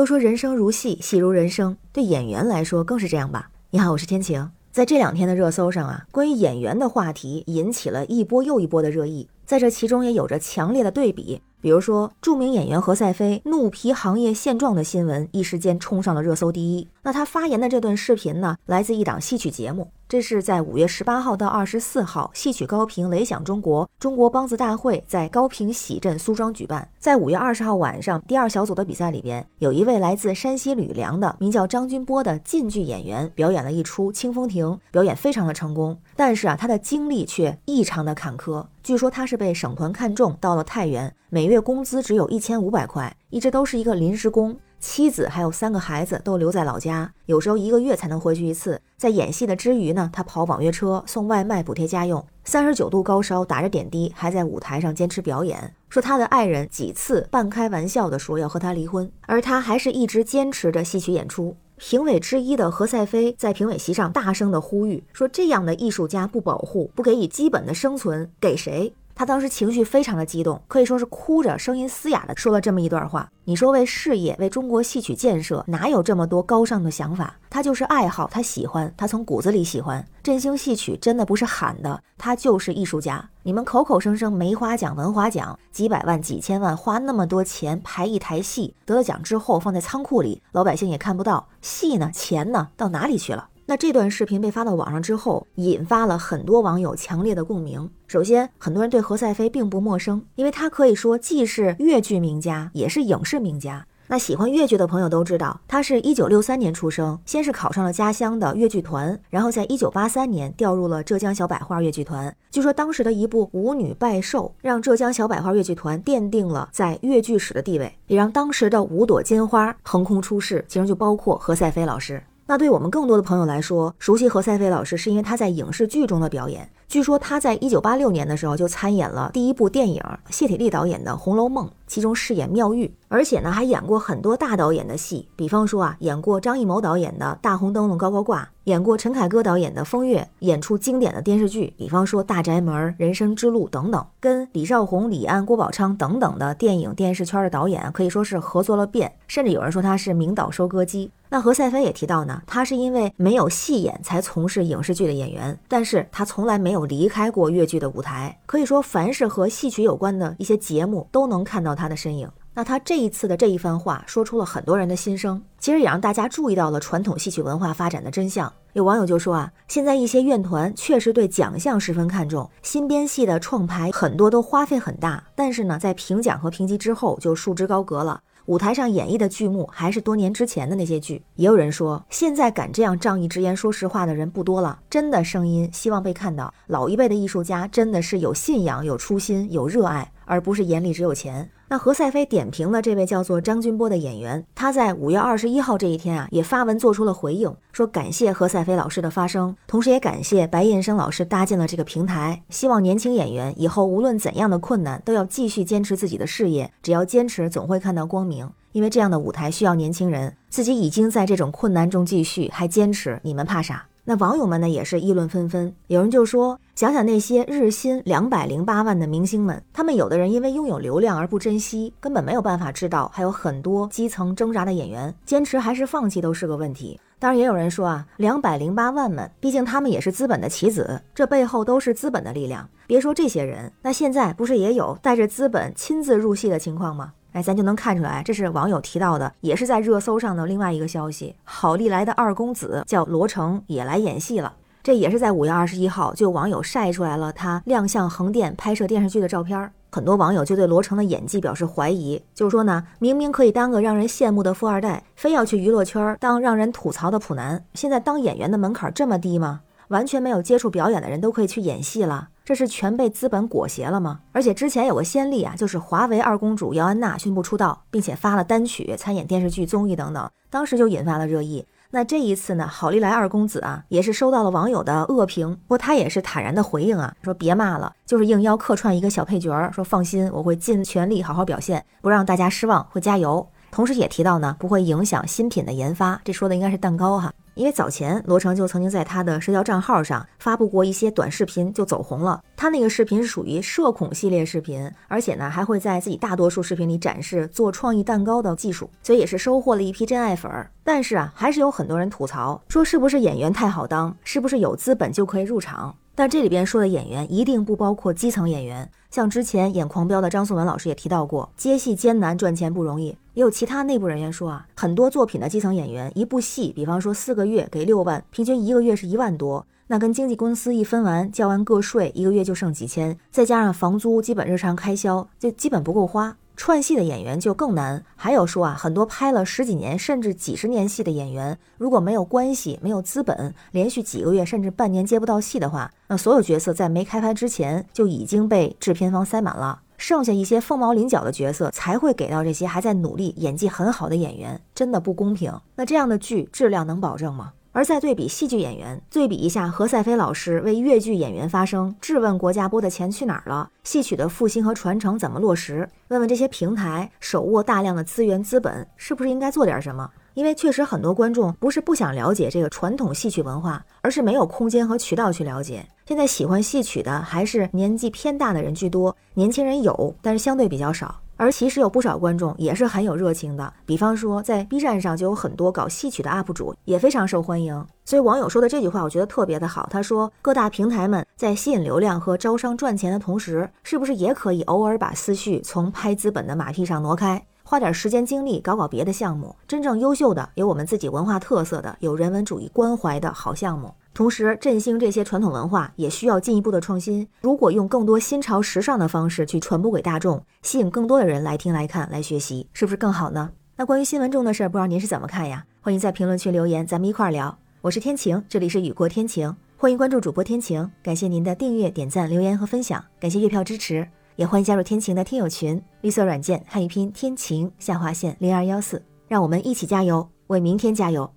都说人生如戏，戏如人生，对演员来说更是这样吧。你好，我是天晴。在这两天的热搜上啊，关于演员的话题引起了一波又一波的热议，在这其中也有着强烈的对比。比如说，著名演员何赛飞怒批行业现状的新闻，一时间冲上了热搜第一。那他发言的这段视频呢，来自一档戏曲节目，这是在五月十八号到二十四号，戏曲高平雷响中国中国梆子大会在高平喜镇苏庄举办。在五月二十号晚上，第二小组的比赛里边，有一位来自山西吕梁的名叫张军波的晋剧演员，表演了一出《清风亭》，表演非常的成功。但是啊，他的经历却异常的坎坷。据说他是被省团看中，到了太原，每月工资只有一千五百块，一直都是一个临时工。妻子还有三个孩子都留在老家，有时候一个月才能回去一次。在演戏的之余呢，他跑网约车送外卖补贴家用。三十九度高烧，打着点滴，还在舞台上坚持表演。说他的爱人几次半开玩笑的说要和他离婚，而他还是一直坚持着戏曲演出。评委之一的何赛飞在评委席上大声的呼吁说：“这样的艺术家不保护，不给予基本的生存，给谁？”他当时情绪非常的激动，可以说是哭着，声音嘶哑的说了这么一段话。你说为事业，为中国戏曲建设，哪有这么多高尚的想法？他就是爱好，他喜欢，他从骨子里喜欢。振兴戏曲真的不是喊的，他就是艺术家。你们口口声声梅花奖、文华奖，几百万、几千万，花那么多钱排一台戏，得了奖之后放在仓库里，老百姓也看不到。戏呢？钱呢？到哪里去了？那这段视频被发到网上之后，引发了很多网友强烈的共鸣。首先，很多人对何赛飞并不陌生，因为他可以说既是越剧名家，也是影视名家。那喜欢越剧的朋友都知道，他是一九六三年出生，先是考上了家乡的越剧团，然后在一九八三年调入了浙江小百花越剧团。据说当时的一部《舞女拜寿》，让浙江小百花越剧团奠定了在越剧史的地位，也让当时的五朵金花横空出世，其中就包括何赛飞老师。那对我们更多的朋友来说，熟悉何赛飞老师是因为他在影视剧中的表演。据说他在一九八六年的时候就参演了第一部电影，谢铁骊导演的《红楼梦》，其中饰演妙玉，而且呢还演过很多大导演的戏，比方说啊，演过张艺谋导演的《大红灯笼高高挂》，演过陈凯歌导演的《风月》，演出经典的电视剧，比方说《大宅门》《人生之路》等等，跟李少红、李安、郭宝昌等等的电影电视圈的导演可以说是合作了遍，甚至有人说他是名导收割机。那何赛飞也提到呢，他是因为没有戏演才从事影视剧的演员，但是他从来没有离开过越剧的舞台，可以说凡是和戏曲有关的一些节目都能看到他的身影。那他这一次的这一番话，说出了很多人的心声，其实也让大家注意到了传统戏曲文化发展的真相。有网友就说啊，现在一些院团确实对奖项十分看重，新编戏的创排很多都花费很大，但是呢，在评奖和评级之后就束之高阁了。舞台上演绎的剧目还是多年之前的那些剧，也有人说，现在敢这样仗义直言说实话的人不多了。真的声音希望被看到，老一辈的艺术家真的是有信仰、有初心、有热爱，而不是眼里只有钱。那何赛飞点评了这位叫做张军波的演员，他在五月二十一号这一天啊，也发文做出了回应，说感谢何赛飞老师的发声，同时也感谢白燕生老师搭建了这个平台，希望年轻演员以后无论怎样的困难，都要继续坚持自己的事业，只要坚持，总会看到光明。因为这样的舞台需要年轻人，自己已经在这种困难中继续，还坚持，你们怕啥？那网友们呢也是议论纷纷，有人就说，想想那些日薪两百零八万的明星们，他们有的人因为拥有流量而不珍惜，根本没有办法知道还有很多基层挣扎的演员，坚持还是放弃都是个问题。当然也有人说啊，两百零八万们，毕竟他们也是资本的棋子，这背后都是资本的力量。别说这些人，那现在不是也有带着资本亲自入戏的情况吗？哎，咱就能看出来，这是网友提到的，也是在热搜上的另外一个消息。好利来的二公子叫罗成，也来演戏了。这也是在五月二十一号，就网友晒出来了他亮相横店拍摄电视剧的照片。很多网友就对罗成的演技表示怀疑，就是说呢，明明可以当个让人羡慕的富二代，非要去娱乐圈当让人吐槽的普男。现在当演员的门槛这么低吗？完全没有接触表演的人都可以去演戏了？这是全被资本裹挟了吗？而且之前有个先例啊，就是华为二公主姚安娜宣布出道，并且发了单曲、参演电视剧、综艺等等，当时就引发了热议。那这一次呢，好利来二公子啊，也是收到了网友的恶评，不过他也是坦然的回应啊，说别骂了，就是应邀客串一个小配角，说放心，我会尽全力好好表现，不让大家失望，会加油。同时也提到呢，不会影响新品的研发，这说的应该是蛋糕哈。因为早前罗成就曾经在他的社交账号上发布过一些短视频，就走红了。他那个视频是属于社恐系列视频，而且呢还会在自己大多数视频里展示做创意蛋糕的技术，所以也是收获了一批真爱粉儿。但是啊，还是有很多人吐槽说，是不是演员太好当，是不是有资本就可以入场？但这里边说的演员一定不包括基层演员。像之前演《狂飙》的张颂文老师也提到过，接戏艰难，赚钱不容易。也有其他内部人员说啊，很多作品的基层演员一部戏，比方说四个月给六万，平均一个月是一万多，那跟经纪公司一分完，交完个税，一个月就剩几千，再加上房租，基本日常开销就基本不够花。串戏的演员就更难，还有说啊，很多拍了十几年甚至几十年戏的演员，如果没有关系、没有资本，连续几个月甚至半年接不到戏的话，那所有角色在没开拍之前就已经被制片方塞满了，剩下一些凤毛麟角的角色才会给到这些还在努力、演技很好的演员，真的不公平。那这样的剧质量能保证吗？而再对比戏剧演员，对比一下何赛飞老师为越剧演员发声，质问国家拨的钱去哪儿了，戏曲的复兴和传承怎么落实？问问这些平台手握大量的资源资本，是不是应该做点什么？因为确实很多观众不是不想了解这个传统戏曲文化，而是没有空间和渠道去了解。现在喜欢戏曲的还是年纪偏大的人居多，年轻人有，但是相对比较少。而其实有不少观众也是很有热情的，比方说在 B 站上就有很多搞戏曲的 UP 主，也非常受欢迎。所以网友说的这句话，我觉得特别的好。他说，各大平台们在吸引流量和招商赚钱的同时，是不是也可以偶尔把思绪从拍资本的马屁上挪开，花点时间精力搞搞别的项目？真正优秀的、有我们自己文化特色的、有人文主义关怀的好项目。同时，振兴这些传统文化也需要进一步的创新。如果用更多新潮时尚的方式去传播给大众，吸引更多的人来听、来看、来学习，是不是更好呢？那关于新闻中的事儿，不知道您是怎么看呀？欢迎在评论区留言，咱们一块儿聊。我是天晴，这里是雨过天晴，欢迎关注主播天晴。感谢您的订阅、点赞、留言和分享，感谢月票支持，也欢迎加入天晴的听友群，绿色软件汉语拼天晴下划线零二幺四，让我们一起加油，为明天加油。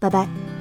拜拜。